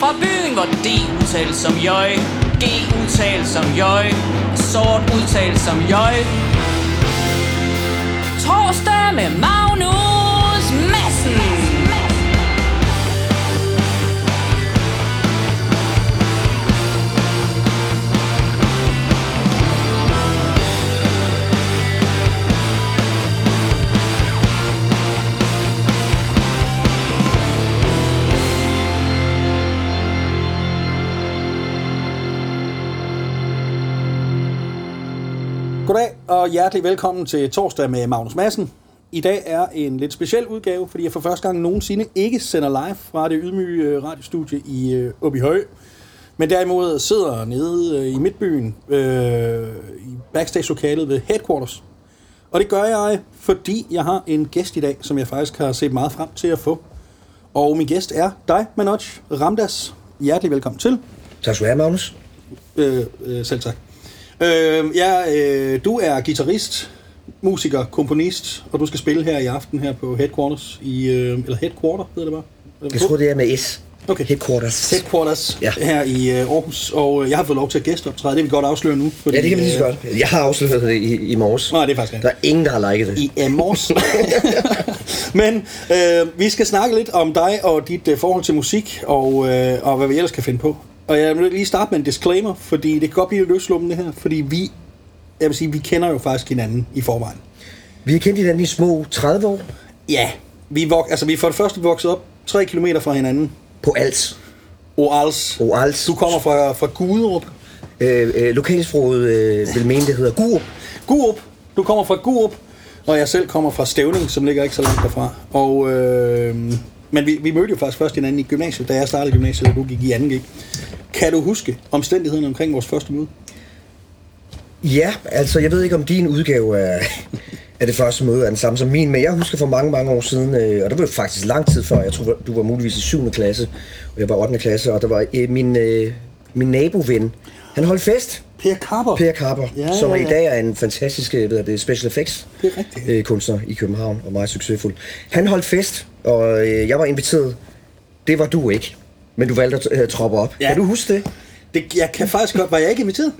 Fra byen, hvor D udtales som jøj G udtales som jøj Sort udtales som jøj Torsdag med Magnus. Og hjertelig velkommen til torsdag med Magnus Madsen. I dag er en lidt speciel udgave, fordi jeg for første gang nogensinde ikke sender live fra det ydmyge øh, radiostudie i øh, Åbyhøj, men derimod sidder nede øh, i Midtbyen øh, i backstage-lokalet ved Headquarters. Og det gør jeg, fordi jeg har en gæst i dag, som jeg faktisk har set meget frem til at få. Og min gæst er dig, Manoj Ramdas. Hjertelig velkommen til. Tak skal du have, Magnus. Øh, øh, selv tak. Øh, ja, øh, du er guitarist, musiker, komponist, og du skal spille her i aften her på Headquarters, i, øh, eller Headquarter hedder det bare? Eller Jeg tror, det er med S. Okay. Headquarters. Headquarters Ja. her i øh, Aarhus, og øh, jeg har fået lov til at gæsteoptræde, det vil vi godt afsløre nu. Fordi, Ja, det kan vi lige så øh, godt. Jeg har afsløret det i, i morges. Nej, det er faktisk Der rigtigt. er ingen, der har liket det. I Amos. Men øh, vi skal snakke lidt om dig og dit øh, forhold til musik, og, øh, og hvad vi ellers kan finde på. Og jeg vil lige starte med en disclaimer, fordi det kan godt blive løslummende her, fordi vi, jeg vil sige, vi kender jo faktisk hinanden i forvejen. Vi har kendt hinanden i små 30 år Ja, vi, vok- altså, vi er for det første vokset op 3 km fra hinanden. på alt. Oals. Og alt. Du kommer fra, fra Guderup. Øh, øh, lokalsproget øh, vil mene, det hedder Gurup. Gurup. Du kommer fra Gurup, og jeg selv kommer fra Stævning, som ligger ikke så langt derfra. Og, øh, men vi, vi mødte jo faktisk først hinanden i gymnasiet, da jeg startede gymnasiet, og du gik i 2G. Kan du huske omstændighederne omkring vores første møde? Ja, altså jeg ved ikke, om din udgave er, af det første møde er den samme som min, men jeg husker for mange, mange år siden, øh, og det var faktisk lang tid før, jeg tror, du var muligvis i 7. klasse, og jeg var 8. klasse, og der var øh, min, øh, min naboven, han holdt fest, Per Karper. Per Karper, Ja, ja, som ja, i ja. dag er en fantastisk øh, hvad det, special effects Det er øh, kunstner i København, og meget succesfuld. Han holdt fest, og øh, jeg var inviteret. Det var du ikke, men du valgte at øh, troppe op. Ja. Kan du huske det? Det, jeg kan faktisk godt... Var jeg ikke inviteret?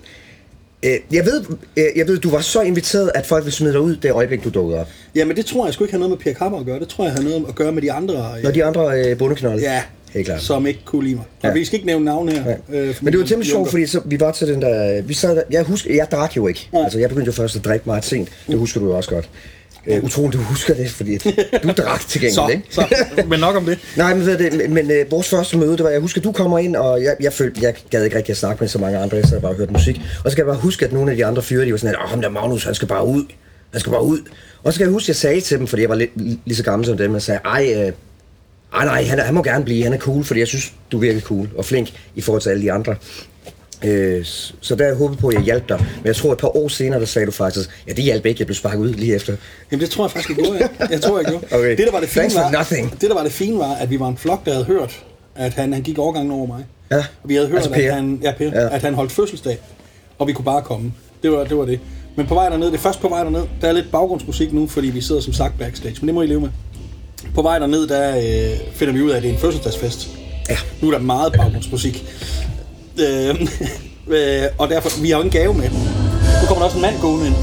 Øh, jeg, ved, øh, jeg ved, du var så inviteret, at folk ville smide dig ud det øjeblik, du dukkede op. Jamen, det tror jeg sgu ikke har noget med Per Karper at gøre. Det tror jeg har noget at gøre med de andre... øh, Når de andre øh, bundeknolde. Ja, Helt klart. som ikke kunne lide mig. Og Ja. vi skal ikke nævne navne her. Ja. øh, Men det var temmelig sjovt, fordi så, vi var til den der... Vi sad der, jeg husker, jeg drak jo ikke. Nej. Altså, jeg begyndte jo først at drikke meget sent. Det husker du jo også godt. Uh, utroligt, du husker det, fordi du drak til gengæld, Så, ikke? så, men nok om det. Nej, men, ved det, men, men øh, vores første møde, det var, jeg husker, du kommer ind, og jeg, jeg følte, jeg gad ikke rigtig at snakke med så mange andre, jeg sad bare og hørte musik. Og så kan jeg bare huske, at nogle af de andre fyre, de var sådan, at åh, ham der Magnus, han skal bare ud. Han skal bare ud. Og så kan jeg huske, at jeg sagde til dem, fordi jeg var lidt, lige så gammel som dem, jeg sagde, ej, øh, ej nej, han, han må gerne blive, han er cool, fordi jeg synes, du er virkelig cool og flink i forhold til alle de andre. Øh, så der jeg håbet på, at jeg hjalp dig. Men jeg tror, et par år senere, der sagde du faktisk, ja, det hjalp ikke, jeg blev sparket ud lige efter. Jamen det tror jeg faktisk, jeg gjorde. Jeg, jeg tror, jeg gjorde. Okay. Det, der var det fine var, nothing. det, der var det fine var, at vi var en flok, der havde hørt, at han, han gik overgangen over mig. Ja. Og vi havde hørt, Altså at, han, ja, per, Ja. at han holdt fødselsdag, og vi kunne bare komme. Det var det. Var det. Men på vej derned, det er først på vej derned, der er lidt baggrundsmusik nu, fordi vi sidder som sagt backstage, men det må I leve med. På vej derned, der øh, finder vi ud af, at det er en fødselsdagsfest. Ja. Nu er der meget baggrundsmusik. Øh, øh, og derfor, vi har jo en gave med. Nu kommer der også en mand gående ind.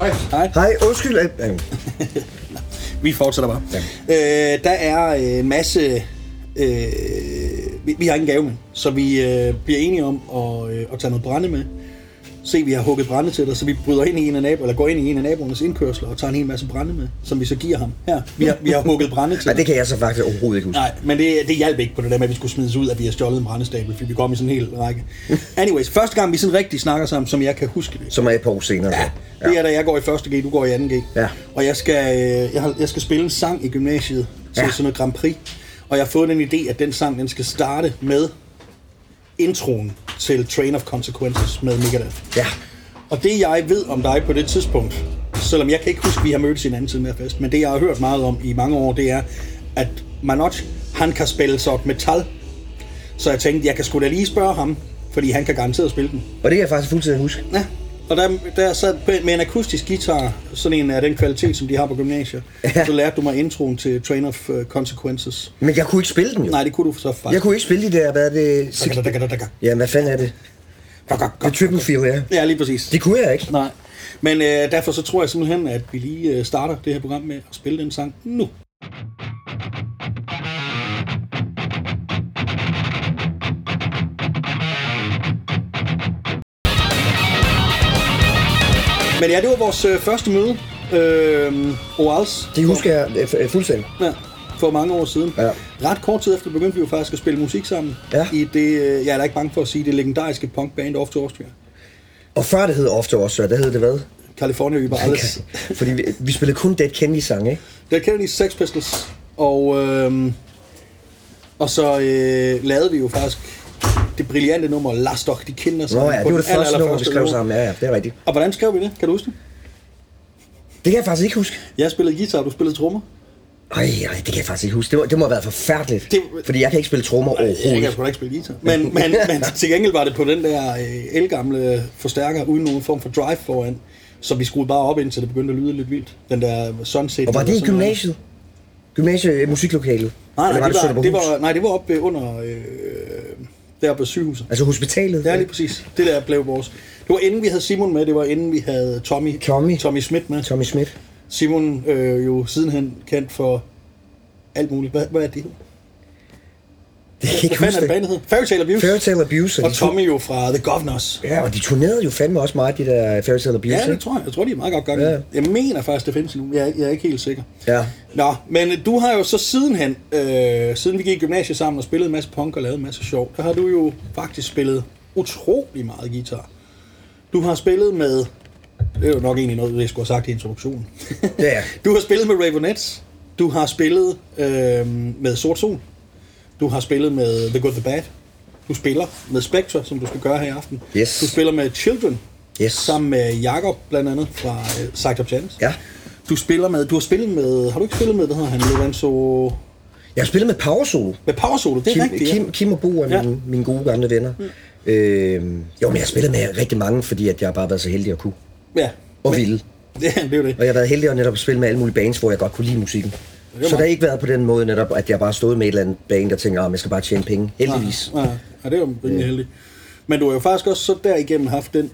Hej. Hej. Hej, undskyld. øh, øh, Vi fortsætter bare. Ja. Øh, der er øh, en masse... Øh, vi, vi har ingen gave med, så vi øh, bliver enige om at, øh, at tage noget brænde med. Se, vi har hugget brænde til dig, så vi bryder ind i en af nabo, eller går ind i en af naboernes indkørsler og tager en hel masse brænde med, som vi så giver ham. Her, vi har, vi har hugget brænde til Nej, det kan jeg så faktisk overhovedet ikke huske. Nej, men det, det hjalp ikke på det der med, at vi skulle smides ud, at vi har stjålet en brændestabel, fordi vi kom i sådan en hel række. Anyways, første gang vi sådan rigtig snakker sammen, som jeg kan huske det, Som er et par år senere. Ja, det er da jeg går i første G, du går i anden G. Ja. Og jeg skal, øh, jeg, har, jeg skal spille en sang i gymnasiet til Ja. sådan noget Grand Prix. Og jeg har fået den idé, at den sang den skal starte med introen til Train of Consequences med Megadeth. Ja. Og det jeg ved om dig på det tidspunkt, selvom jeg kan ikke huske, at vi har mødtes i en anden tid med fest, men det jeg har hørt meget om i mange år, det er, at Manoj, han kan spille så et metal. Så jeg tænkte, jeg kan sgu da lige spørge ham, fordi han kan garanteret spille den. Og det kan jeg faktisk fuldstændig huske. Ja. Og der, der sad med en akustisk guitar, sådan en af den kvalitet, som de har på gymnasiet, Ja. så lærte du mig introen til Train of øh, Consequences. Men jeg kunne ikke spille den jo. Nej, det kunne du så faktisk. Jeg kunne ikke spille de der, hvad er det? Daga, daga, daga, daga. Ja, hvad fanden er det? Det er triple feel, ja. Ja, lige præcis. Det kunne jeg ikke. Nej. Men øh, derfor så tror jeg simpelthen, at vi lige øh, starter det her program med at spille den sang nu. Men ja, det var vores øh, første møde. Øh, Orals. Det husker jeg øh, fu- øh, fuldstændig. Ja, for mange år siden. Ja. Ret kort tid efter begyndte vi jo faktisk at spille musik sammen. Ja. I det, øh, jeg er da ikke bange for at sige, det legendariske punkband Off to Austria. Og før det hed ofte også, der hed det hvad? California Über Alles. Fordi vi, vi spillede kun Dead Kennedy sang, ikke? Der kender de Sex Pistols. Og, øhm, og så øh, lavede vi jo faktisk det brillante nummer Last of de Kinder. Nå sammen ja, det var det første aller- nummer, vi skrev sammen. Ja, ja, det er rigtigt. Og hvordan skrev vi det? Kan du huske det? Det kan jeg faktisk ikke huske. Jeg spillede guitar, du spillede trommer. Ej, ej, det kan jeg faktisk ikke huske. Det må, det må have været forfærdeligt. Det- Fordi jeg kan ikke spille trommer Jeg kan overhovedet. sgu da ikke spille guitar. Men, men, men til gengæld var det på den der øh, elgamle forstærker uden nogen form for drive foran. Så vi skruede bare op indtil det begyndte at lyde lidt vildt. Den der sunset. Og var det i noget. gymnasiet? Gymnasie musiklokalet? Nej, nej, det, var, det, Sønderborghus? var, nej, det var oppe under... Øh, deroppe ved sygehuset. Altså hospitalet? Ja, lige præcis. Det der blev vores... Det var inden vi havde Simon med, det var inden vi havde Tommy, Tommy. Tommy Schmidt med. Tommy Schmidt. Simon øh, jo sidenhen kendt for alt muligt. Hvad, hvad er det? Det kan Hvad ikke fanden er huske det det. bandet hed? Fairytale Abuse. Fairytale Abuse. Og Tommy jo fra The Governors. Ja, og de turnerede jo fandme også meget, de der Fairytale Abuse. Ja, det tror jeg. Jeg tror, de er meget godt gang. Ja. Jeg mener faktisk, det findes nu. Jeg, er- jeg er ikke helt sikker. Ja. Nå, men du har jo så sidenhen, øh, siden vi gik i gymnasiet sammen og spillede en masse punk og lavet en masse sjov, der har du jo faktisk spillet utrolig meget guitar. Du har spillet med, det er jo nok egentlig noget, jeg skulle have sagt i introduktionen. Ja. Du har spillet med Ravenettes, du har spillet øh, med Sort Sol, du har spillet med The Good The Bad, du spiller med Spectre, som du skal gøre her i aften. Yes. Du spiller med Children, Yes. sammen med Jakob blandt andet fra øh, Psyched Up Chance. Ja. Du spiller med, du har spillet med, har du ikke spillet med, hvad hedder han, Lorenzo, Jeg har spillet med Power Solo. med Power Solo, det er Kim, rigtigt, Kim, Kim og Bo er Ja. mine, mine gode gamle venner. Øh, jo, men jeg har spillet med rigtig mange, fordi at jeg har bare været så heldig at kunne. ja. ja. Og ville. Det, det er jo det. Og jeg har været heldig at netop spille med alle mulige bands, hvor jeg godt kunne lide musikken. Så det har ikke været på den måde netop, at jeg bare stod med et eller andet band og tænkte, at jeg skal bare tjene penge. Heldigvis. Ja, ja, ja, det er jo rimelig heldigt. Men du har jo faktisk også så derigennem haft den,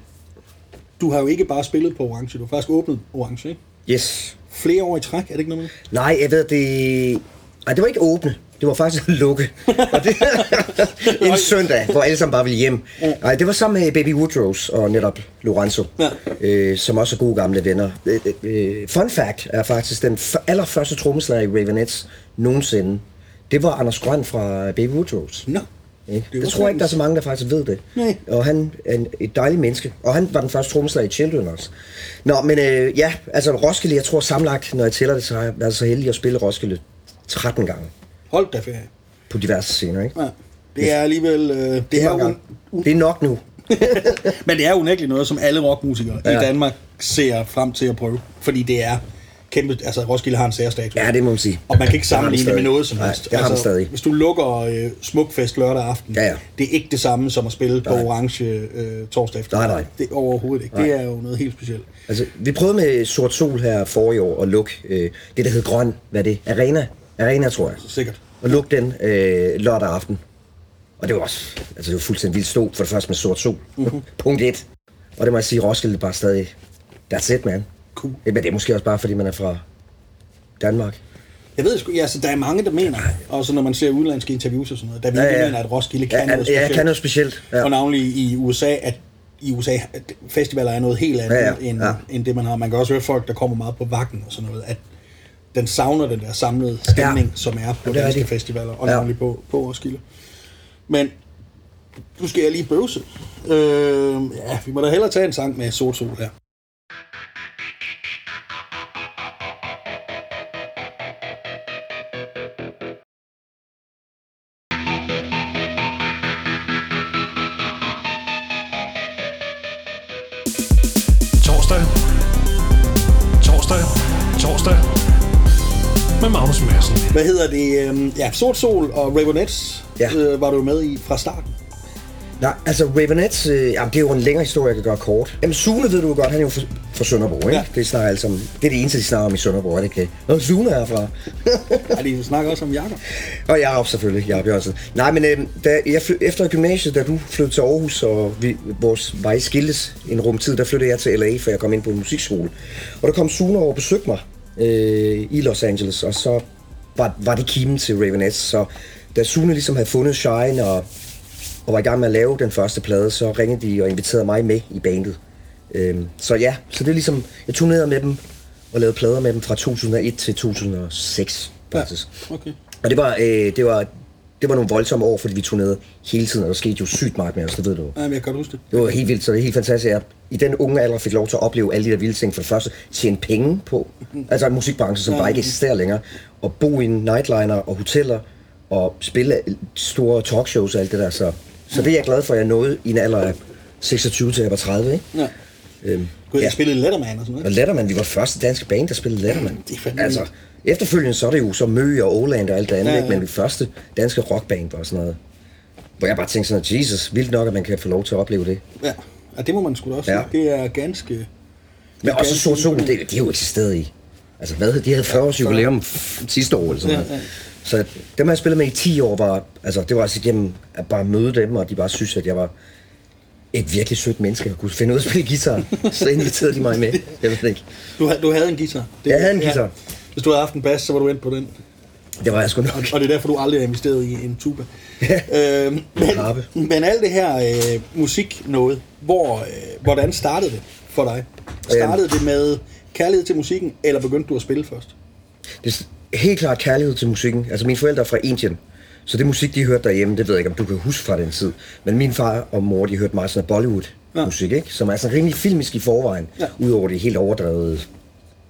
du har jo ikke bare spillet på Orange, du har faktisk åbnet Orange, ikke? Yes. Flere år i træk, er det ikke noget med? Nej, jeg ved, det... Ej, det var ikke åbne. Det var faktisk lukke. Og det... en søndag, hvor alle sammen bare ville hjem. Nej, det var sammen med Baby Woodrose og netop Lorenzo, Ja. øh, som også er gode gamle venner. Øh, øh, fun fact er faktisk den allerførste trommeslager i Ravenettes nogensinde. Det var Anders Grøn fra Baby Woodrose. Nå. Ikke? Det Det, tror jeg ikke, der er så mange, der faktisk ved det. Nej. Og han er en, et dejligt menneske. Og han var den første trommeslager i Children også. Nå, men øh, ja, altså Roskilde, jeg tror sammenlagt, når jeg tæller det, så har jeg været så heldig at spille Roskilde 13 gange Hold da ferie. på diverse scener, ikke? Ja. Det er alligevel, øh, det, Det er gange. det er nok nu. men det er unægteligt noget, som alle rockmusikere ja. I Danmark ser frem til at prøve. Fordi det er kæmpe, altså Roskilde har en særstatus. Ja, det må man sige. Og man kan ikke sammenligne det med noget som Nej, helst. Altså, det har den stadig. Hvis du lukker øh, Smukfest lørdag aften, Ja, ja. det er ikke det samme som at spille på Nej. Orange øh, torsdag efter. Nej, nej. Det er overhovedet ikke. Det er jo noget helt specielt. Altså, vi prøvede med Sort Sol her for i år at lukke øh, det, der hed Grøn, hvad er det? Arena? Arena, tror jeg. Sikkert. Og lukke den øh, lørdag aften. Og det var også, altså det var fuldstændig vildt stort, for det første med Sort Sol. Mm-hmm. Punkt 1. Og det må jeg sige, Roskilde bare stadig, that's it, man. Cool. Men det er måske også bare, fordi man er fra Danmark. Jeg ved sgu, ja, altså, der er mange, der mener, også når man ser udenlandske interviews og sådan noget, der virkelig Ja, ja. mener, at Roskilde kan Ja, noget ja, specielt. jeg kan noget specielt. Ja. Og navnlig i USA, at i USA, at festivaler er noget helt andet, Ja, ja. End, Ja. end det, man har. Man kan også høre folk, der kommer meget på vagten og sådan noget, at den savner den der samlede stemning, Ja. som er på det er danske rigtigt. festivaler, og Ja. navnlig på, på Roskilde. Men nu skal jeg lige bøvse. Øh, ja, vi må da hellere tage en sang med Sort Sol her. Hvad hedder det? Øh, ja, Sort Sol og Ravenettes Ja. øh, var du med i fra starten. Nej, altså Ravenettes, øh, jamen, det er jo en længere historie, jeg kan gøre kort. Jamen Sune ved du godt, han er jo fra, fra Sønderborg, ikke? Ja. Det, snakker altså om, det er det eneste, de snakker om i Sønderborg, er det ikke? Nå, Sune er fra. Ja, de snakker også om Jakob. og Jacob selvfølgelig, Jacob Jørgensen. Nej, men øh, da jeg fly, efter gymnasiet, da du flyttede til Aarhus, og vi, vores vej skiltes en rumtid, der flyttede jeg til LA, for jeg kom ind på en musikskole. Og der kom Sune over og besøgte mig øh, i Los Angeles, og så var, var det kimen til Ravenettes. Så da Sune ligesom havde fundet Shine og, og var i gang med at lave den første plade, så ringede de og inviterede mig med i bandet. Øhm, så ja, så det er ligesom, jeg turnerede med dem og lavede plader med dem fra 2001 til 2006 faktisk. Ja, okay. Og det var, øh, det var, det var nogle voldsomme år, fordi vi turnerede hele tiden, og der skete jo sygt meget med os, det ved du. Ja, men jeg kan huske det. Det var helt vildt, så det er helt fantastisk. Jeg i den unge alder fik lov til at opleve alle de der vilde ting. For det første, tjene penge på. Altså en musikbranche, som bare ikke eksisterer længere. Og bo i en nightliner og hoteller, og spille store talkshows og alt det der. Så, så det er jeg glad for, at jeg nåede i en alder af 26 til jeg var 30, ikke? Ja. Øhm, Gud, jeg ja. spillede Letterman og sådan Og noget. Letterman, vi var første danske band, der spillede Letterman. Det er altså. Efterfølgende så er det jo så Mø og Oland og alt det andet, Ja, ja, men det første danske rockband og sådan noget. Hvor jeg bare tænkte sådan, Jesus, vildt nok, at man kan få lov til at opleve det. Ja. ja, det må man sgu da også Ja. Det er ganske... det Men er også Sort Sol, det, de har jo eksisteret i. Altså hvad, de havde 40 års jubilæum sidste år eller sådan noget. ja. Så dem har jeg spillet med i 10 år, var, altså det var altså igennem at bare møde dem, og de bare synes, at jeg var et virkelig sødt menneske, og kunne finde ud af at spille guitar. Så inviterede de mig med. Jeg ved ikke. Du, du havde en guitar. Det, Jeg havde en guitar. Hvis du havde haft en bas, så var du endt på den. Det var jeg sgu nok. Og det er derfor, du aldrig har investeret i en tuba. øh, men, harpe. men alt det her øh, musik noget, hvor, øh, hvordan startede det for dig? Startede det med kærlighed til musikken, eller begyndte du at spille først? Det er helt klart kærlighed til musikken. Altså mine forældre er fra Indien, så det musik, de hørte derhjemme, det ved jeg ikke, om du kan huske fra den tid. Men min far og mor, de hørte meget sådan Bollywood-musik, ikke? Som er sådan rimelig filmisk i forvejen, Ja. ja. udover det helt overdrevet,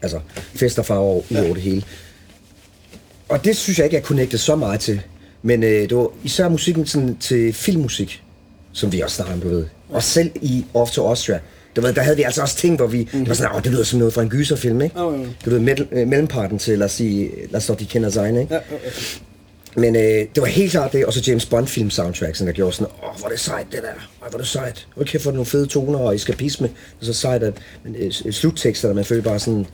altså fest og farver ud over det hele. Og det synes jeg ikke, jeg connectede så meget til. Men øh, det var især musikken sådan, til filmmusik, som vi også snakker om, du ved. Og selv i Off to Austria, du ved, der havde vi altså også ting, hvor vi, mm. det var sådan, åh, det lyder som noget fra en gyserfilm, ikke? Jo, jo. Du ved, mellem, øh, mellemparten til, lad os sige, lad os sige, de kender sig, ikke? Ja, ja, ja. Men øh, det var helt klart det, og så James Bond film soundtracksen, der gjorde sådan, åh, hvor er det sejt det der, Ej, hvor er det sejt. Okay, for nogle fede toner og eskapisme, og så sejt, at men, øh, sluttekster, man følte bare sådan,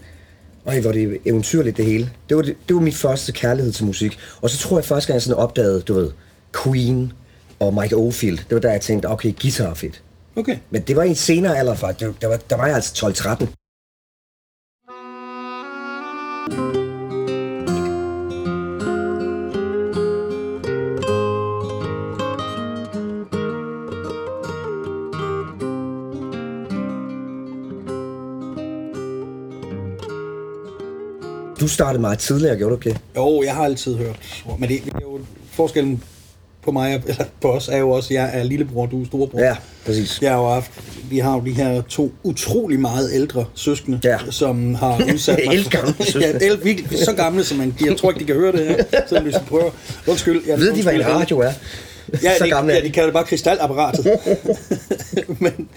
Ej, hvor det eventyrligt det hele. Det var, det, det var mit første kærlighed til musik. Og så tror jeg første gang, jeg sådan opdagede, du ved, Queen og Mike Oldfield. Det var der, jeg tænkte, okay, guitar er fedt. Okay. Men det var i en senere alder, faktisk. Der var, der var jeg altså 12-13. Du startede meget tidligere, gjorde du ikke det? Jo, jeg har altid hørt. Men det, det er jo forskellen på mig, og- eller på os, er jo også, at jeg er lillebror, du er storebror. Ja, præcis. Jeg har jo haft, vi har jo de her to utrolig meget ældre søskende, Ja. som har udsat mig Ældgamle søskende. ja, el, virkelig, så gamle, som man, jeg tror ikke, de kan høre det her, selvom hvis de prøver. Undskyld. Jeg, Ved de, hvad en radio er? Ja, så de, gamle ja, de de. kalder det bare krystalapparatet. men,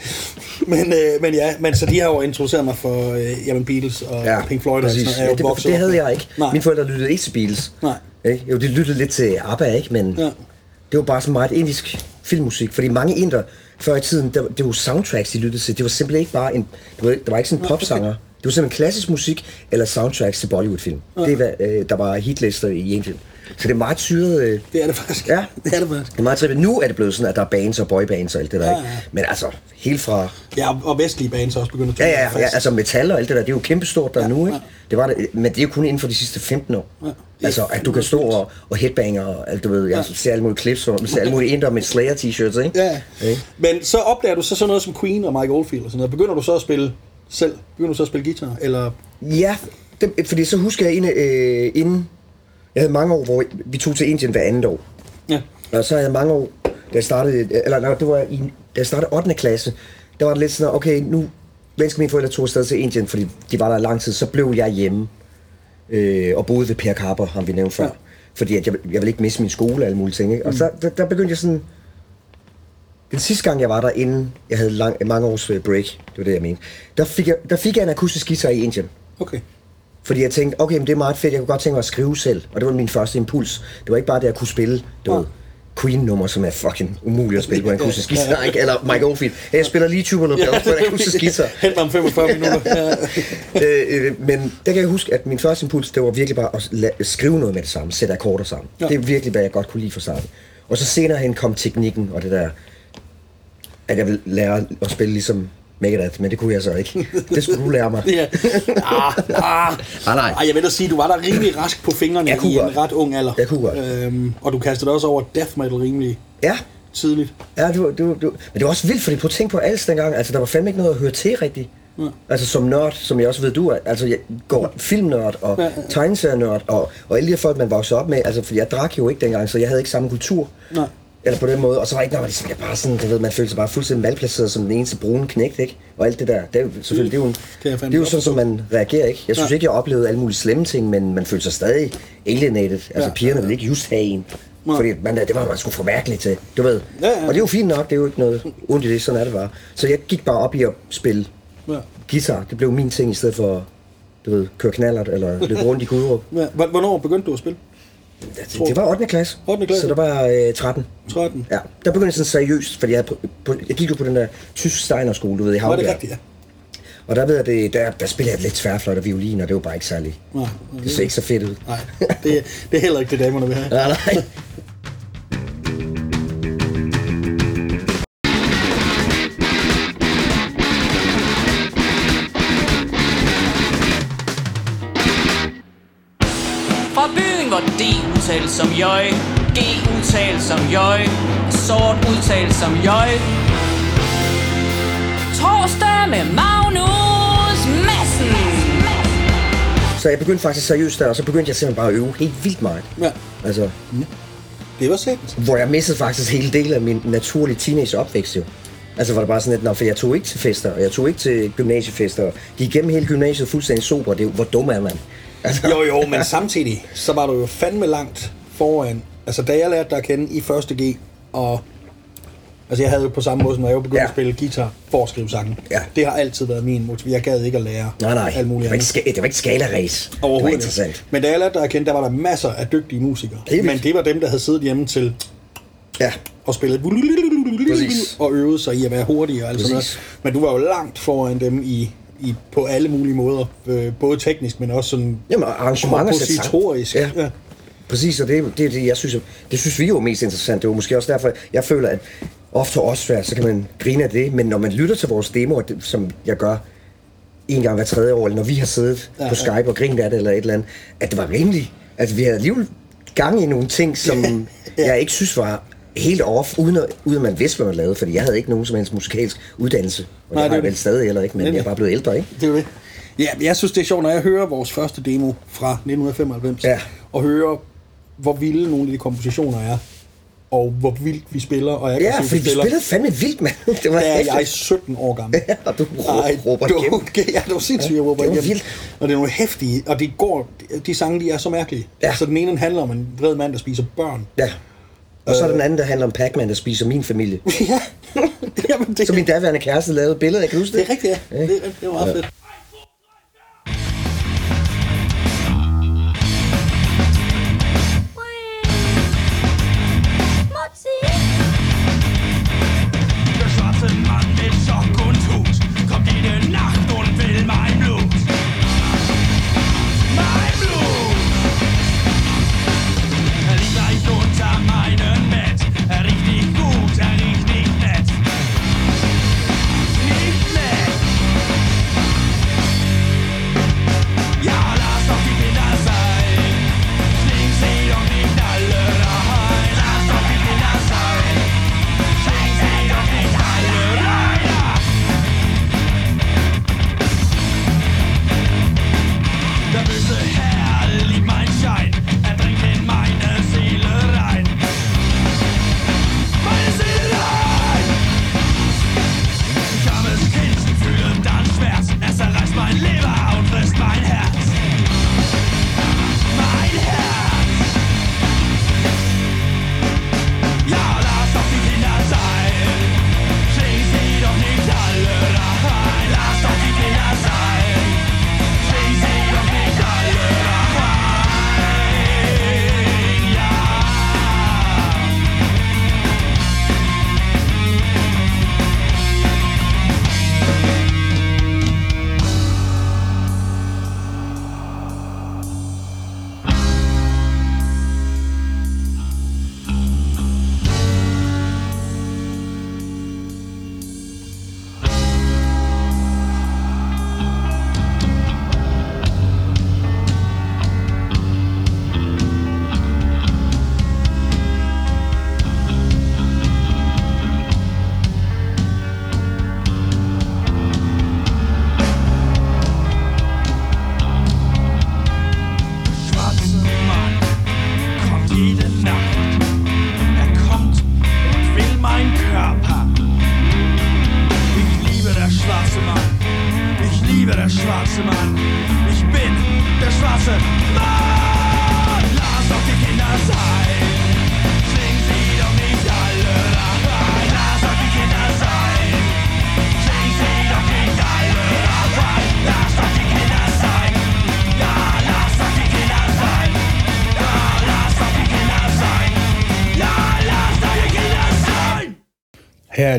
men, øh, men ja, men så de har jo introduceret mig for øh, jamen Beatles og ja, Pink Floyd. præcis. Og sådan, Ja, noget. det, vokset det op havde jeg ikke. Nej. Mine forældre lyttede ikke til Beatles. Nej. Ikke? Jo, de lyttede lidt til ABBA, ikke? Men Ja. det var bare så meget indisk filmmusik. Fordi mange inder før i tiden, der, det var soundtracks, de lyttede til. Det var simpelthen ikke bare en... Det var, der var ikke sådan en popsanger. Det var simpelthen klassisk musik eller soundtracks til Bollywood-film. Det er, hvad, øh, der var hitlister i Indien. Så det er meget syret... Øh, Det er det faktisk. Ja. Det er det faktisk. det er meget trippet. Nu er det blevet sådan, at der er bands og boybands og alt det der, Ja, ikke? ja. Men altså, helt fra... Ja, og vestlige bands er også begyndt at Ja, ja, ja, altså metal og alt det der, det er jo kæmpestort der Ja, nu, ikke? ja. Det var det, men det er jo kun inden for de sidste 15 år. Ja. Altså, at du kan stå og, og headbanger og alt, du ved, jeg Ja. ser alle mulige clips, og ser alle mulige indre med Slayer t-shirts, ikke? Ja, Ikke? men så opdager du så sådan noget som Queen og Mike Oldfield og sådan noget. Begynder du så at spille selv? Begynder du så at spille guitar? Eller... Ja, det, fordi så husker jeg, inden, øh, inden, jeg havde mange år, hvor vi tog til Indien hver andet år. Ja. Og så havde jeg mange år, da jeg startede, eller nej, det var i, da jeg startede 8. klasse, der var det lidt sådan, okay, nu mennesker mine forældre tog afsted til Indien, fordi de var der lang tid, så blev jeg hjemme øh, og boede ved Per Carper, ham vi nævnte før. Ja. Fordi at jeg, jeg ville ikke miste min skole og alle mulige ting. Ikke? Og så, der, der begyndte jeg sådan, den sidste gang jeg var der, inden jeg havde lang, mange års øh, break, det var det jeg mente, der fik jeg, der fik jeg en akustisk guitar i Indien. Okay. Fordi jeg tænkte, okay, men det er meget fedt, jeg kunne godt tænke mig at skrive selv. Og det var min første impuls. Det var ikke bare det at kunne spille, du Ja. ved, Queen-nummer, som er fucking umuligt at spille på en akustisk guitar, ikke? Eller Mike Oldfield. Hey, jeg spiller lige Tubular Bells på en akustisk guitar. Hent mig om 45 minutter. Øh, øh, men der kan jeg huske, at min første impuls, det var virkelig bare at la- skrive noget med det samme, sætte akkorder sammen. Ja. Det er virkelig, hvad jeg godt kunne lide fra starten. Og så senere hen kom teknikken og det der, at jeg ville lære at spille ligesom Megadeth, men det kunne jeg så ikke. Det skulle du lære mig. Ja. Ah, ah. Ah, nej. Ej, jeg vil da sige, du var der rimelig rask på fingrene Jeg kunne i en godt. ret ung alder. Jeg kunne godt. Øhm, og du kastede også over death metal rimelig Ja, tidligt. Ja, du, du, du, men det var også vildt, fordi på at tænke på alt dengang, altså der var fandme ikke noget at høre til rigtigt. Ja. Altså som nørd, som jeg også ved, du er, altså jeg går filmnørd og ja, ja. tegneserienørd og, og alle de her folk, man voksede op med, altså fordi jeg drak jo ikke dengang, så jeg havde ikke samme kultur. Nej. Eller på den måde, og så var ikke noget, det bare sådan, du ved, man følte sig bare fuldstændig malplaceret som den eneste brune knægt, ikke? Og alt det der, det er jo selvfølgelig, det er jo, en, jeg det er jo sådan, som man reagerer, ikke? Jeg synes Ja. ikke, jeg oplevede alle mulige slemme ting, men man følte sig stadig alienated. Altså Ja. ja. pigerne ville ikke just have en. Nej. Fordi man, det var man skulle få mærkeligt til, du ved. Ja, ja. Og det er jo fint nok, det er jo ikke noget ondt i det, sådan er det bare. Så jeg gik bare op i at spille Ja. guitar. Det blev min ting i stedet for, du ved, køre knallert eller løbe rundt i Kudrup. Ja. Hvor- Hvornår begyndte du at spille? Det, det var 8. klasse. 8. klasse. Så der var øh, 13. 13. Ja, der begyndte jeg sådan seriøst, fordi jeg, på, på, jeg gik jo på den der tysk Steiner skole, du ved, i Var det rigtigt, ja? Og der ved jeg, det, der, der spillede jeg lidt tværfløjt og violin, og det var bare ikke særlig. Nej, Det ser ikke så fedt ud. Nej, det, det er heller ikke det, damerne vil have. Nej, nej. Hvor D udtales som J, G udtales som J, sort udtales som J. Torsdag med Magnus Madsen. Så jeg begyndte faktisk seriøst der, og så begyndte jeg simpelthen bare at øve helt vildt meget. Ja, Altså, det var sandt. hvor jeg mistede faktisk hele del af min naturlige teenage opvækst jo. Altså var det bare sådan lidt, for jeg tog ikke til fester, og jeg tog ikke til gymnasiefester, og gik igennem hele gymnasiet fuldstændig sober. Det hvor dum er man? Altså, Jo, jo, men samtidig, så var du jo fandme langt foran. Altså, da jeg lærte dig at kende i 1. G, og... Altså, jeg havde jo på samme måde, som når jeg jo begyndte ja. At spille guitar for at skrive sange. Ja. Det har altid været min motiv. Jeg gad ikke at lære Nej, nej, alt det muligt var, ikke, andet. ska- det var ikke skala-race. Det var Overhovedet interessant. ikke. Men da jeg lærte dig at kende, der var der masser af dygtige musikere. Helt Men det var dem, der havde siddet hjemme til Ja, og spillet Præcis. og øvet sig i at være hurtigere og alt sådan noget. Men du var jo langt foran dem i, i på alle mulige måder. Øh, både teknisk, men også sådan Jamen, arrangementer kompositorisk. Ja. ja. præcis, og det det, det jeg synes, det synes vi jo er mest interessant. Det var måske også derfor, jeg føler, at ofte også så kan man grine af det, men når man lytter til vores demoer, det- som jeg gør en gang hver tredje år, eller når vi har siddet Ja, ja, på ja. Skype og grinet af det, eller et eller andet, at det var rimeligt. Altså, vi havde alligevel gang i nogle ting, som Ja. ja. jeg ikke synes var helt off, uden at, uden at man vidste, hvad man lavede, fordi jeg havde ikke nogen som helst musikalsk uddannelse. Og Nej, det har er jeg vel stadig heller ikke, men Det er jeg er bare blevet ældre, ikke? Det er det. Ja, jeg synes, det er sjovt, når jeg hører vores første demo fra 1995, Ja. og hører, hvor vilde nogle af de kompositioner er, og hvor vildt vi spiller, og jeg Ja, fordi vi spiller. spillede fandme vildt, mand. Det var er hæftigt. jeg 17 år gammel. Ja, og du Ej, råber du, igennem. Ja, det var sindssygt, jeg råber Det var igennem. vildt. Og det er nogle hæftige, og det går, de sange, de er så mærkelige. Ja. Altså, den ene handler om en vred mand, der spiser børn. Ja. Og så er der den anden, der handler om Pac-Man, der spiser min familie. ja, Jamen, det, Så min daværende kæreste lavede et billede, jeg kan huske det det. er rigtigt, ja. Det, det var meget fedt.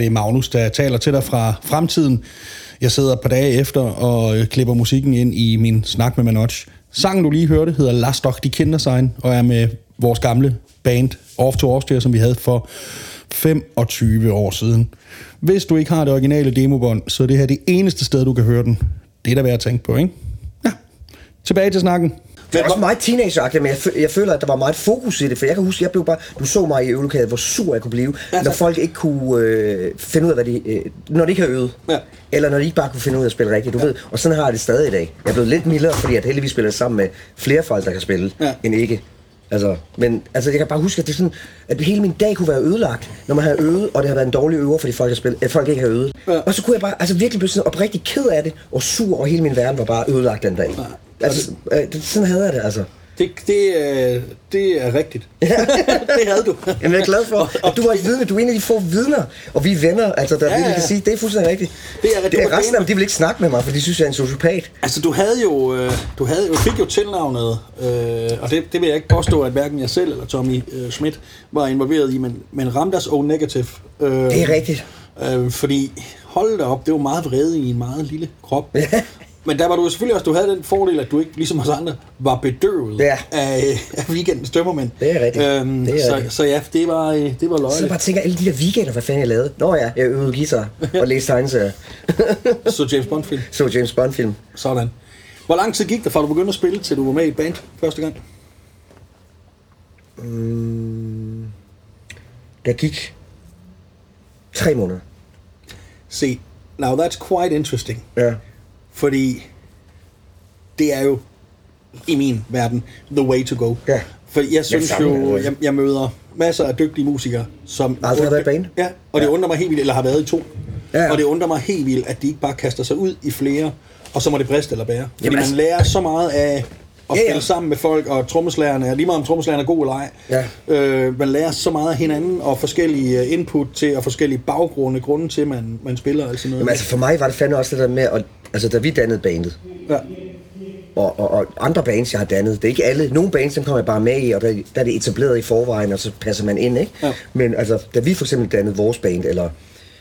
Det er Magnus, der taler til dig fra fremtiden. Jeg sidder et par dage efter og øh, klipper musikken ind i min snak med Manoj. Sangen, du lige hørte, hedder Last Dog, de kender sig, og er med vores gamle band Off to Austria, som vi havde for 25 år siden. Hvis du ikke har det originale demobånd, så er det her det eneste sted, du kan høre den. Det er der værd at tænke på, ikke? Ja. Tilbage til snakken. Det er også meget teenageagtigt, men jeg, jeg føler, at der var meget fokus i det, for jeg kan huske, jeg blev bare, du så mig i øvelokalet, hvor sur jeg kunne blive, Ja, når folk ikke kunne øh, finde ud af, hvad de, øh, når de ikke har øvet, Ja. eller når de ikke bare kunne finde ud af at spille rigtigt, du ved, og sådan har jeg det stadig i dag. Jeg er blevet lidt mildere, fordi at heldigvis spiller jeg sammen med flere folk, der kan spille, Ja. end ikke. Altså, men altså, jeg kan bare huske, at det er sådan, at hele min dag kunne være ødelagt, når man har øvet, og det har været en dårlig øver, fordi folk, har spillet, at folk ikke har øvet. Ja. Og så kunne jeg bare altså, virkelig blive sådan oprigtig ked af det, og sur, og hele min verden var bare ødelagt den dag. Altså, øh, det, sådan havde jeg det, altså. Det, det, øh, det er rigtigt. det havde du. Jamen, jeg er glad for, at du var et vidne. Du er en af de få vidner, og vi er venner. Altså, der Ja, virkelig kan sige, det er fuldstændig rigtigt. Det er- det er resten af dem, de vil ikke snakke med mig, for de synes, jeg er en sociopat. Altså, du havde jo, øh, du havde, du fik jo tilnavnet, øh, og det, det vil jeg ikke påstå, at hverken jeg selv eller Tommy øh, Schmidt var involveret i, men, men Ramdas O Negative. Øh, Det er rigtigt. Øh, fordi, hold da op, det var meget vrede i en meget lille krop. Men der var du selvfølgelig også, du havde den fordel, at du ikke, ligesom os andre, var bedøvet Ja. af, af weekendens dømmermænd. Det er rigtigt. Øhm, Det er så, rigtigt. så ja, det var, øh, det var Så jeg løgnet. bare tænker, alle de der weekender, hvad fanden jeg lavede? Nå ja, jeg øvede guitar og læste tegneserier. Så James Bond film. Så James Bond film. Sådan. Hvor lang tid gik det fra, du begyndte at spille, til du var med i et band første gang? Der gik tre måneder. Se, now that's quite interesting. Ja. Fordi det er jo i min verden the way to go. Ja. For jeg synes samme, jo, altså. jeg, jeg møder masser af dygtige musikere, som... Aldrig har været i band. Ja, og det Ja. undrer mig helt vildt, eller har været i to. Ja, ja. Og det undrer mig helt vildt, at de ikke bare kaster sig ud i flere, og så må det briste eller bære. Fordi Jamen, man altså- lærer så meget af at Ja, ja. spille sammen med folk, og trommeslagerne, er lige meget om trommeslageren er god eller ej. Ja. Øh, man lærer så meget af hinanden, og forskellige øh, input til, og forskellige baggrunde, grunde til, man, man spiller og sådan noget. Jamen altså, for mig var det fandme også det der med, at, altså da vi dannede bandet, ja. og, og, og andre bands, jeg har dannet. Det er ikke alle. Nogle bands, dem kommer jeg bare med i, og der, der er det etableret i forvejen, og så passer man ind, ikke? Ja. Men altså, da vi for eksempel dannede vores band, eller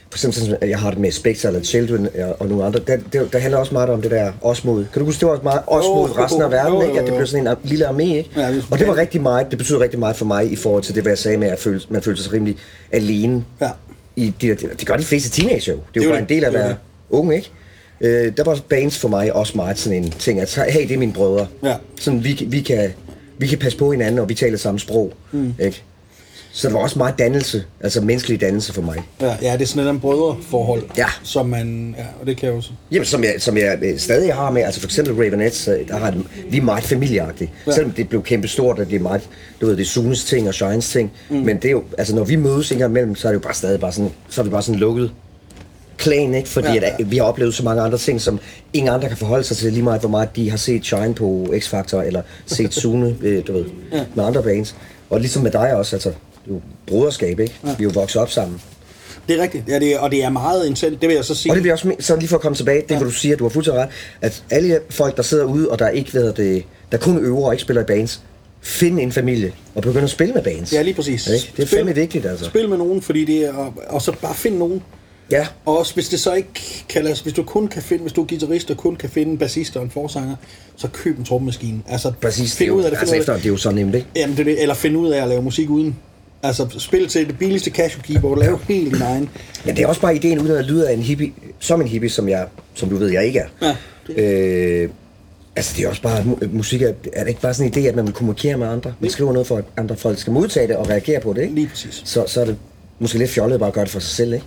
for eksempel sådan, jeg har det med Spectre eller Children og, og nogle andre, der, der, der handler også meget om det der os mod. Kan du huske, det var også meget os mod jo, resten af verden, jo, ikke? At det blev sådan en lille armé, ikke? Ja, det og det var rigtig meget, det betyder rigtig meget for mig i forhold til det, hvad jeg sagde med, at føle, man følte sig rimelig alene. Ja. I de, det gør de fleste teenager jo. Det er jo jo bare det. en del af at Det være ung, ikke? Øh, der var bands for mig også meget sådan en ting, at hey, det er mine brødre. Ja. Sådan, vi, vi, kan, vi kan passe på hinanden, og vi taler samme sprog. Mm. Ikke? Så der var også meget dannelse, altså menneskelig dannelse for mig. Ja, ja, det er sådan et brødreforhold, Ja. som man, ja, og det kan jeg jo så. Jamen, som jeg, som jeg øh, stadig har med, altså for eksempel Ravenettes, øh, der har det, vi er meget familieagtige. Ja. Selvom det blev kæmpe stort, og det er meget, du ved, det er Sunes ting og Shines ting. Mm. Men det er jo, altså når vi mødes en gang imellem, så er det jo bare stadig bare sådan, så er vi bare sådan lukket klan, ikke? Fordi Ja, ja, ja. ja. At, vi har oplevet så mange andre ting, som ingen andre kan forholde sig til, lige meget hvor meget de har set Shine på X-Factor, eller set Sune, øh, du ved, Ja. ja. med andre bands. Og ligesom med dig også, altså, det er jo broderskab, ikke? Ja. Vi er jo vokset op sammen. Det er rigtigt, ja, det er, og det er meget intens, det vil jeg så sige. Og det bliver også, så lige for at komme tilbage, det ja. du siger, du har fuldstændig ret, at alle folk, der sidder ude, og der ikke ved det, der kun øver og ikke spiller i bands, find en familie og begynd at spille med bands. Ja, lige præcis. Ikke? Det er fandme vigtigt, altså. Spil med nogen, fordi det er, og, og så bare find nogen. Ja, Og også hvis det så ikke kan lade, hvis du kun kan finde, hvis du er guitarist og kun kan finde en bassist og en forsanger, så køb en trommemaskine. Altså, præcis. Det er find jo, ud af det, altså find efter, det er jo så nemt, ikke? Jamen, det er det, eller finde ud af at lave musik uden. Altså, spil til det billigste Casio keyboard, lave helt din egen. Men det er også bare ideen, uden at lyde af en hippie, som en hippie, som, jeg, som du ved, jeg ikke er. Ja, Øh, altså, det er også bare, mu- musik er, er det ikke bare sådan en idé, at man vil kommunikere med andre? Man skriver noget for, at andre folk skal modtage det og reagere på det, ikke? Lige præcis. Så, så er det måske lidt fjollet bare at gøre det for sig selv, ikke?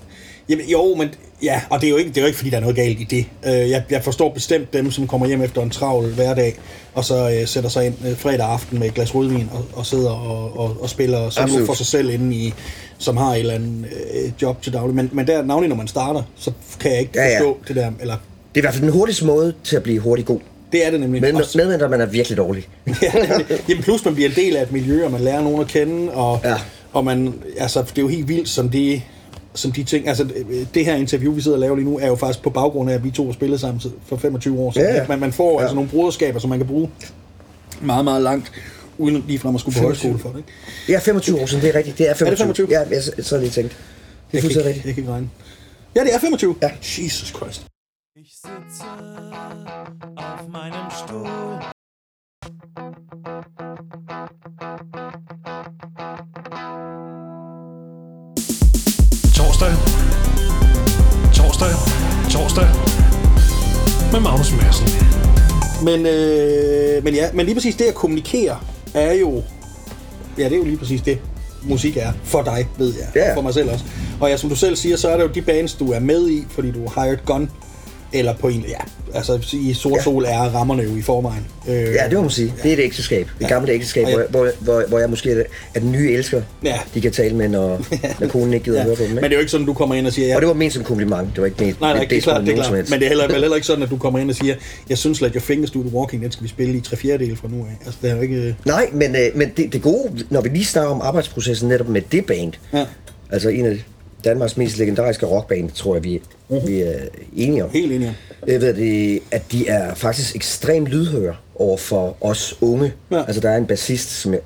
Jamen, jo, men ja, og det er jo ikke, det er jo ikke fordi der er noget galt i det. Øh, jeg, jeg forstår bestemt dem, som kommer hjem efter en travl hverdag, og så øh, sætter sig ind øh, fredag aften med et glas rødvin og, og sidder og, og, og spiller solo for sig selv inde i, som har et eller andet øh, job til daglig. Men, men der, navnlig når man starter, så kan jeg ikke Ja, ja. forstå det der, eller Det er i hvert fald den hurtigste måde til at blive hurtig god. Det er det nemlig. Men, Og- medmindre man er virkelig dårlig. Ja. Jamen plus man bliver en del af et miljø, og man lærer nogen at kende, og, Ja. og man, altså, det er jo helt vildt, som de, som de ting, altså det her interview, vi sidder og laver lige nu, er jo faktisk på baggrund af, at vi to har spillet sammen for 25 år siden. Ja, ja. Man, man får Ja. altså nogle broderskaber, som man kan bruge meget, meget langt, uden lige frem at skulle på 25. højskole for det. Ikke? Det er 25 år siden, det er rigtigt. Det er 25. 25? Ja, jeg, så lige tænkt. Det er Jeg kan, rigtigt. jeg kan ikke regne. Ja, det er 25. Ja. Jesus Christ. Ich sitze auf meinem Stuhl. Torsdag. Med Magnus Madsen. Men, øh, men ja, men lige præcis det at kommunikere er jo, ja, det er jo lige præcis det, musik er for dig, ved jeg, og for mig selv også. Og ja, som du selv siger, så er det jo de bands, du er med i, fordi du er hired gun, eller på en, ja, altså i Sort Ja. Sol er rammerne jo i forvejen. Øh, Ja, det må man sige. Det er et ægteskab. Det gamle ægteskab, Og hvor, jeg- hvor, hvor, hvor jeg måske er, den nye elsker, Ja. de kan tale med, når, når konen ikke gider ja. høre på dem. Men Ikke? det er jo ikke sådan, du kommer ind og siger, ja, Og det var ment som kompliment. Det var ikke ment Nej, det er klart, det er klart. Men det er heller, heller ikke sådan, at du kommer ind og siger, jeg synes, at Your Fingers The Walking, den skal vi spille i tre fjerdedele fra nu af. Altså, det er jo ikke... øh, Nej, men, øh, men det, det gode, når vi lige snakker om arbejdsprocessen netop med det band, Ja. altså en af Danmarks mest legendariske rockband, tror jeg, vi, vi er enige om. Helt enig om. Jeg ved det, at de er faktisk ekstremt lydhøre over for os unge. Ja. Altså der er en bassist, som øh,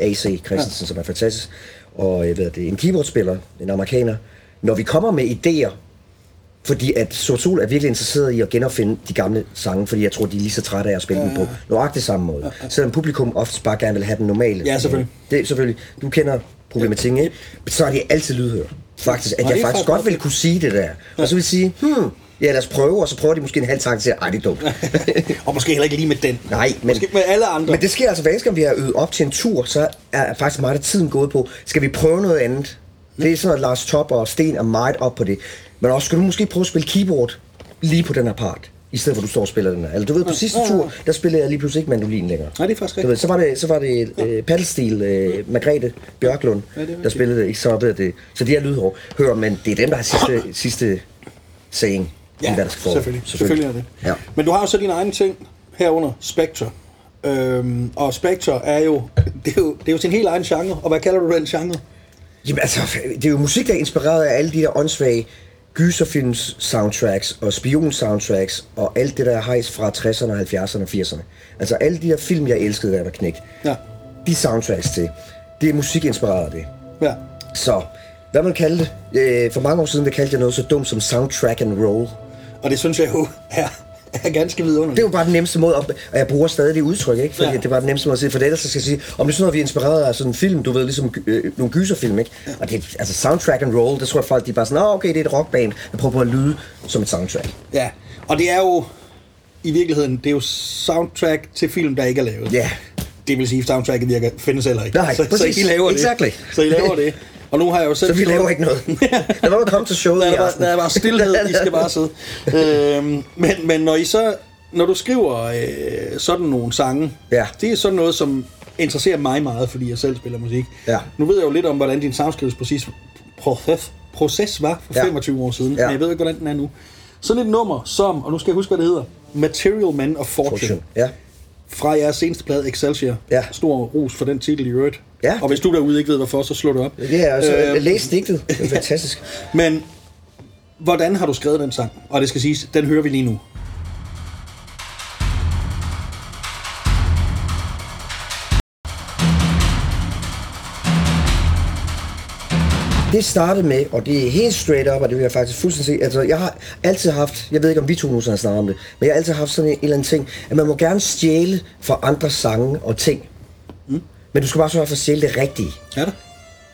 AC Christensen, ja. som er fantastisk, og jeg ved det, en keyboardspiller, en amerikaner. Når vi kommer med idéer, fordi at Sort Sol er virkelig interesseret i at genopfinde de gamle sange, fordi jeg tror, de er lige så trætte af at spille ja. dem på nøjagtig samme måde. Selvom publikum ofte bare gerne vil have den normale. Ja, selvfølgelig. Det er selvfølgelig, du kender problematikken, ikke? Så er de altid lydhøre. Faktisk, at jeg faktisk godt ville kunne sige det der. Og så vil sige, hmm, ja, lad os prøve, og så prøver de måske en halv tanke til, ej, det er dumt. Og måske heller ikke lige med den. Nej, men, Måske med alle andre. men det sker altså, hver eneste gang vi har øvet op til en tur, så er faktisk meget af tiden gået på, skal vi prøve noget andet? Det er sådan, at Lars Top og Sten er meget op på det. Men også, skal du måske prøve at spille keyboard lige på den her part? I stedet for, at du står og spiller den her. Eller du ved, på sidste tur, der spillede jeg lige pludselig ikke mandolin længere. Nej, det er faktisk Du rigtigt. ved, så var det, så var det øh, paddelstil, øh, Margrethe Bjørklund, Ja, det er der spillede det. Ikke så jeg det. Så de er lydhår. Hør, men det er dem, der har sidste, sidste saying. Ja, i, hvad der skal foregå. selvfølgelig. selvfølgelig er det. Ja. Men du har jo så dine egne ting herunder Spectre. Øhm, og Spectre er jo, det er jo, det er jo sin helt egen genre. Og hvad kalder du den genre? Jamen altså, det er jo musik, der er inspireret af alle de der åndssvage gyserfilms soundtracks og spion soundtracks og alt det der hejs fra 60'erne, 70'erne og 80'erne. Altså alle de der film, jeg elskede, jeg var knægt. Ja. De soundtracks til, det er musik inspireret af det. Ja. Så, hvad man kalde det? Øh, for mange år siden, der kaldte jeg noget så dumt som soundtrack and roll. Og det synes jeg jo er, er ganske vidunderligt. Det jo bare den nemmeste måde, at- og jeg bruger stadig det udtryk, ikke? Fordi Ja. det var den nemmeste måde at sige, for det ellers så skal jeg sige, om det er sådan noget, vi er inspireret af sådan en film, du ved, ligesom øh, nogle gyserfilm, ikke? Ja. Og det er, altså soundtrack and roll, det tror jeg folk, de er bare sådan, åh, okay, det er et rockband, der prøver på at lyde som et soundtrack. Ja, og det er jo i virkeligheden, det er jo soundtrack til film, der ikke er lavet. Ja. Det vil sige, soundtracket virker, findes heller ikke. Nej, så, så præcis. I laver det. Exactly. Så I laver det. Og nu har jeg jo selv... Så vi stået- laver ikke noget. Lad at komme til showet Der er, bare, der er bare stillhed, I skal bare sidde. øhm, men, men når I så, når du skriver øh, sådan nogle sange, Ja. det er sådan noget, som interesserer mig meget, fordi jeg selv spiller musik. Ja. Nu ved jeg jo lidt om, hvordan din proces, proces var for Ja. 25 år siden, Ja. men jeg ved ikke, hvordan den er nu. Sådan et nummer som, og nu skal jeg huske, hvad det hedder, Material Man of Fortune, Fortune. Ja. Fra jeres seneste plade Excelsior. Ja. Stor ros for den titel i øvrigt. Ja. Og hvis du derude ikke ved, hvorfor, så slå det op. Ja, altså, øh, læs digtet. Det er fantastisk. Men hvordan har du skrevet den sang? Og det skal siges, den hører vi lige nu. Det startede med, og det er helt straight up, og det vil jeg faktisk fuldstændig se. Altså, jeg har altid haft, jeg ved ikke om vi to nu har snakket om det, men jeg har altid haft sådan en, en eller anden ting, at man må gerne stjæle fra andre sange og ting. Mm. Men du skal bare sørge for at stjæle det rigtige. Ja da.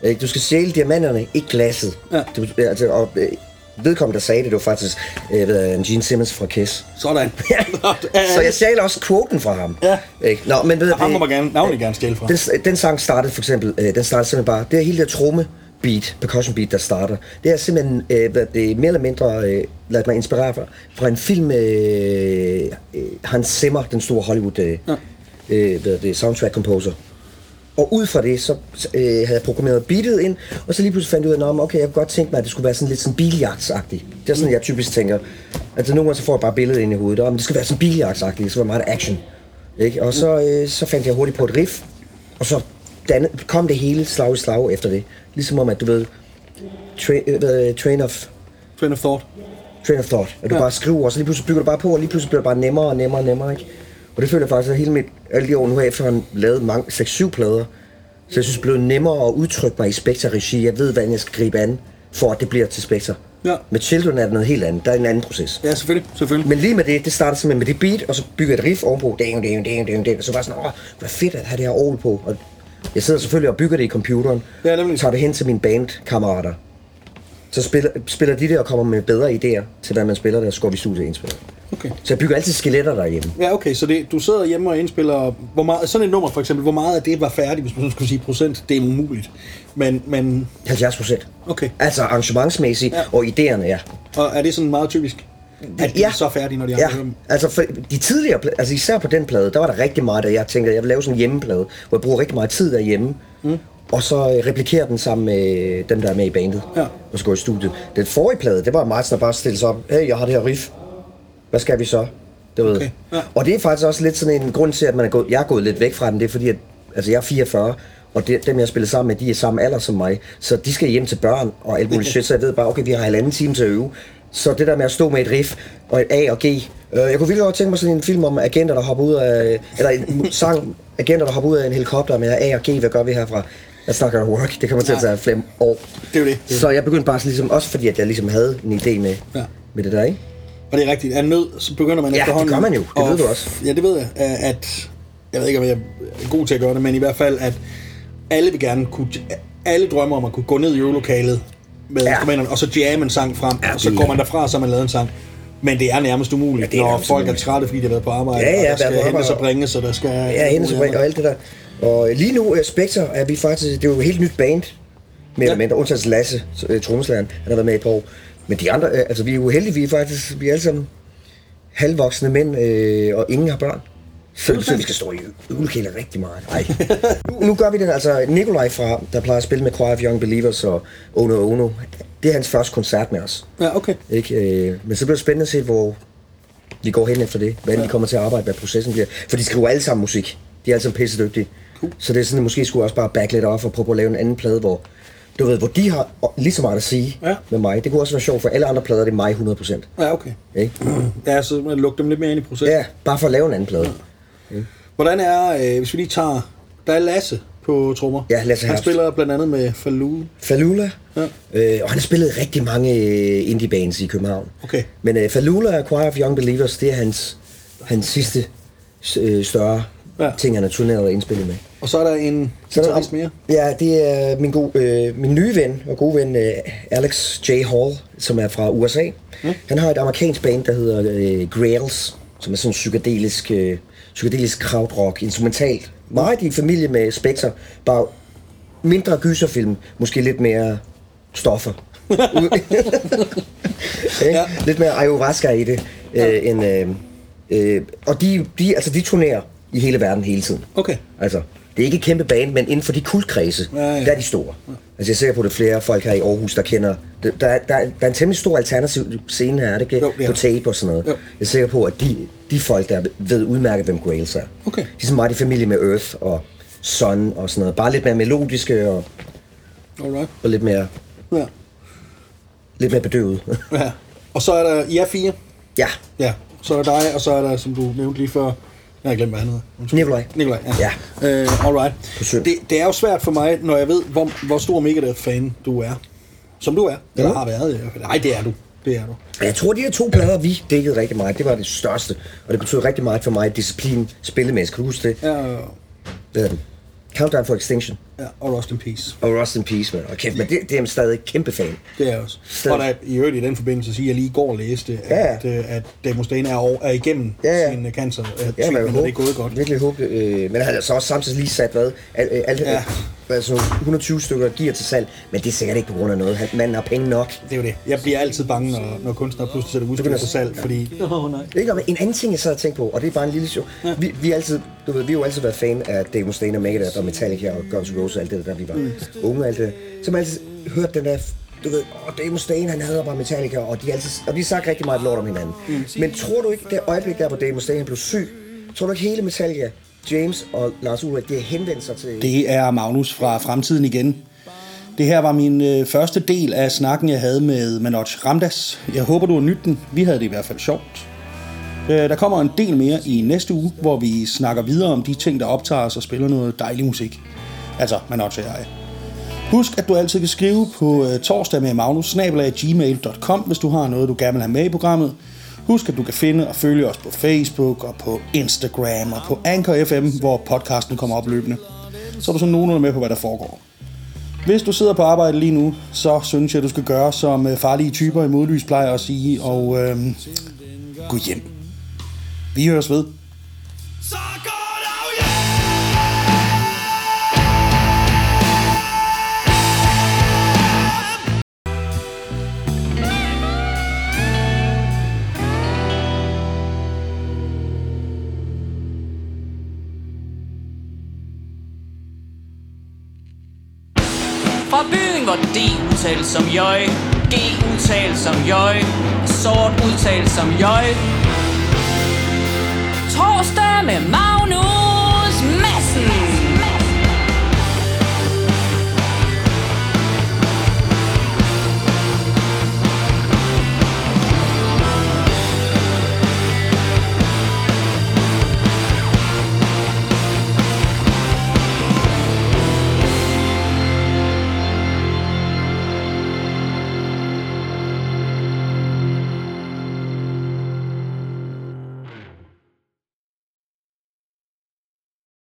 Ikke? Du skal stjæle diamanterne, ikke glasset. Ja. Du, altså, og, øh, vedkommende, der sagde det, det var faktisk øh, ved, Gene Simmons fra Kiss. Sådan. Så jeg stjal også quoten fra ham. Ja. Ikke? Nå, men ved, Og ham må man gerne, navnlig gerne stjæle fra. den, den sang startede for eksempel, øh, den startede simpelthen bare, det er hele det tromme beat, percussion beat, der starter. Det er simpelthen øh, hvad det er mere eller mindre, øh, lad mig inspirere fra, fra en film, øh, øh, Hans Zimmer, den store Hollywood øh, Ja. øh, hvad det, soundtrack composer. Og ud fra det, så øh, havde jeg programmeret beatet ind, og så lige pludselig fandt jeg ud af, at okay, jeg kunne godt tænke mig, at det skulle være sådan lidt sådan biljagtsagtigt. Det er sådan, jeg typisk tænker. Altså nogle gange så får jeg bare billedet ind i hovedet, og men det skal være sådan biljagtsagtigt, det skal være meget action. Ikke? Og så, øh, så fandt jeg hurtigt på et riff, og så dannet, kom det hele slag i slag efter det. Ligesom om, at du ved, train, øh, train of Train of thought. train of thought. At du Ja. bare skriver, og så lige pludselig bygger du bare på, og lige pludselig bliver det bare nemmere og nemmere og nemmere, ikke? Og det føler jeg faktisk, at hele mit, alle de år nu har jeg efterhånden lavet mange, 6-7 plader. Så jeg synes, det blevet nemmere at udtrykke mig i Spectre-regi. Jeg ved, hvordan jeg skal gribe an, for at det bliver til Spectre. Ja. Med Children er det noget helt andet. Der er en anden proces. Ja, selvfølgelig. selvfølgelig. Men lige med det, det starter simpelthen med det beat, og så bygger jeg et riff ovenpå. Ding, ding, ding, ding, ding. Og så bare sådan, åh, hvad fedt at have det her orgel på. Og jeg sidder selvfølgelig og bygger det i computeren. Ja, nemlig. Tager det hen til mine bandkammerater. Så spiller, spiller de det og kommer med bedre idéer til, hvad man spiller der, så går vi studiet og indspiller. Okay. Så jeg bygger altid skeletter derhjemme. Ja, okay, så det, du sidder hjemme og indspiller, hvor meget, sådan et nummer for eksempel, hvor meget af det var færdigt, hvis man skulle sige procent, det er umuligt. Men, men 70 procent. okay, Altså arrangementsmæssigt ja. og idéerne, ja. og er det sådan meget typisk, at de Ja. er så færdige, når de Ja, har hørt dem? altså for de tidligere, altså især på den plade, der var der rigtig meget, at jeg tænkte, at jeg vil lave sådan en hjemmeplade, hvor jeg bruger rigtig meget tid derhjemme, mm. og så øh, replikere den sammen med dem, der er med i bandet, Ja. og så gå i studiet. Den forrige plade, det var meget sådan at bare stille sig op, hey, jeg har det her riff, hvad skal vi så? Det ved. Okay, ja. Og det er faktisk også lidt sådan en grund til, at man er gået, jeg er gået lidt væk fra den, det er fordi, at altså jeg er 44, og det, dem jeg spiller sammen med, de er samme alder som mig, så de skal hjem til børn og alt muligt shit, så jeg ved bare, okay, vi har halvanden time til at øve. Så det der med at stå med et riff og et A og G, øh, jeg kunne virkelig godt tænke mig sådan en film om agenter, der hopper ud af, eller en sang, agenter, der hopper ud af en helikopter med A og G, hvad gør vi herfra? Jeg snakker work, det kommer til at tage flere år. Det er jo det. Så jeg begyndte bare sådan ligesom, også fordi at jeg ligesom havde en idé med, Ja. med det der, ikke? Og det er rigtigt, af nød, så begynder man Ja, det efterhånden... gør man jo. Det og- ved du også. Ja, det ved jeg, at... Jeg ved ikke, om jeg er god til at gøre det, men i hvert fald, at alle vil gerne kunne... Alle drømmer om at kunne gå ned i øvelokalet med Ja. instrumenterne, og så jamme en sang frem, Ja, og så går man derfra, og så har man lavet en sang. Men det er nærmest umuligt, Ja, er når nærmest folk umuligt. er trætte, fordi de har været på arbejde, Ja, ja, og der skal hentes og bringes, og der skal... Ja, hendes og, og alt det der. Og lige nu, uh, Spectre, er vi faktisk, det er jo et helt nyt band, mere Ja. eller mindre, undtagen Lasse, uh, trommeslageren, han har været med i et par år. Men de andre, uh, altså vi er jo heldige, vi er faktisk, vi er alle sammen halvvoksne mænd, uh, og ingen har børn. Så, så vi skal stå i øvelokaler rigtig meget. Ej. nu, nu gør vi det altså. Nikolaj fra, der plejer at spille med Choir of Young Believers og Ono Ono, det er hans første koncert med os. Ja, okay. Ikke? Øh, men så bliver det spændende at se, hvor vi går hen efter det. Hvordan de kommer til at arbejde, hvad processen bliver. For de skriver alle sammen musik. De er alle sammen pisse dygtige. Cool. Så det er sådan, at måske skulle også bare back lidt off og prøve at lave en anden plade, hvor, du ved, hvor de har lige så meget at sige Ja. med mig. Det kunne også være sjovt, for alle andre plader det er mig 100%. Ja, okay. Ikke? Ja, så man lukker dem lidt mere ind i processen. Ja, bare for at lave en anden plade. Hvordan er, øh, hvis vi lige tager... Der er Lasse på trommer. Ja, Lasse Han Herbst. spiller blandt andet med Faloo. Falula. Ja. Øh, og han har spillet rigtig mange øh, indie bands i København. Okay. Men øh, Falula og Choir of Young Believers, det er hans, hans sidste øh, større Ja. ting, han har turneret og indspillet med. Og så er der en er guitarist mere. Ja, det er min, gode, øh, min nye ven og gode ven, øh, Alex J. Hall, som er fra USA. Mm. Han har et amerikansk band, der hedder øh, Grails, som er sådan en psykedelisk, øh, psykedelisk krautrock, instrumentalt. Meget i familie med Spectre, bare mindre gyserfilm, måske lidt mere stoffer. ja. Ja. Lidt mere ayahuasca i det. Øh, end, øh, øh, og de, de, altså, de turnerer i hele verden hele tiden. Okay. Altså, det er ikke et kæmpe band, men inden for de kultkredse, Ja, ja. der er de store. Altså, jeg ser på det er flere folk her i Aarhus, der kender... Der, der, er- der, er- der er en temmelig stor alternativ scene her, er det ikke? Jo, er på tape og sådan noget. Jo. Jeg er sikker på, at de, de folk, der ved udmærket, hvem Grails er. Okay. De er sådan meget i familie med Earth og Sun og sådan noget. Bare lidt mere melodiske og, Alright. og lidt mere, Ja. lidt mere bedøvet. ja. Og så er der jer fire. ja, Ja. Så er der dig, og så er der, som du nævnte lige før, jeg har glemt, hvad han hedder. Nikolaj. Nikolaj, ja. Ja. Alright. På søn. Det, det er jo svært for mig, når jeg ved, hvor, hvor stor Megadeth-fan du er. Som du er. Eller Ja. har været. Nej, det er du. Det er du. Jeg tror, de her to plader, vi dækkede rigtig meget, det var det største. Og det betød rigtig meget for mig, disciplin spillemæssigt. Kan du huske det? Ja, Hvad hedder den? Countdown for Extinction. Ja, og Rust in Peace. Og Rust in Peace, man. Og kæft, men det, det er jeg stadig kæmpe fan. Det er jeg også. Så- Og der, i øvrigt i den forbindelse sige, at jeg lige i går læste, Ja, ja. at, øh, at Dave Mustaine er, over, er igennem Ja, ja. sin øh, cancer. At Ja, man og det er gået godt. Virkelig håbe, øh, men han har så også samtidig lige sat, hvad? Alt, øh, alt, Ja. altså 120 stykker gear til salg, men det er sikkert ikke på grund af noget. Han, manden har penge nok. Det er jo det. Jeg bliver altid bange, når, når kunstnere pludselig sætter udstyr Begynder- på salg, fordi... Oh, nej. Ikke, en anden ting, jeg sad og tænkte på, og det er bare en lille show. Ja. Vi, vi, er altid, du ved, vi har jo altid været fan af Dave Mustaine og Megadeth og Metallica og Guns N' Roses alt det der, da vi var mm. unge alt det. Så man altid hørte den der, du ved, åh, Damon Stane, han hader bare Metallica, og de, altid, og de sagde rigtig meget lort om hinanden. Mm. Men tror du ikke, det øjeblik der, hvor Damon Stane blev syg, tror du ikke hele Metallica, James og Lars Ulrik, det har henvendt sig til... Det er Magnus fra Fremtiden igen. Det her var min øh, første del af snakken, jeg havde med Manoj Ramdas. Jeg håber, du har nydt den. Vi havde det i hvert fald sjovt. Øh, der kommer en del mere i næste uge, hvor vi snakker videre om de ting, der optager os og spiller noget dejlig musik. Altså, Manoj og jeg. Husk, at du altid kan skrive på øh, torsdag med Magnus gmail.com, hvis du har noget, du gerne vil have med i programmet. Husk, at du kan finde og følge os på Facebook og på Instagram og på Anchor FM, hvor podcasten kommer op løbende. Så er du sådan nogenlunde med på, hvad der foregår. Hvis du sidder på arbejde lige nu, så synes jeg, du skal gøre, som øh, farlige typer i modlys plejer at sige, og øh, gå hjem. Vi høres ved. Fra byen, hvor D udtales som jøj G udtales som jøj Sort udtales som jøj. Torsdag med Magnus.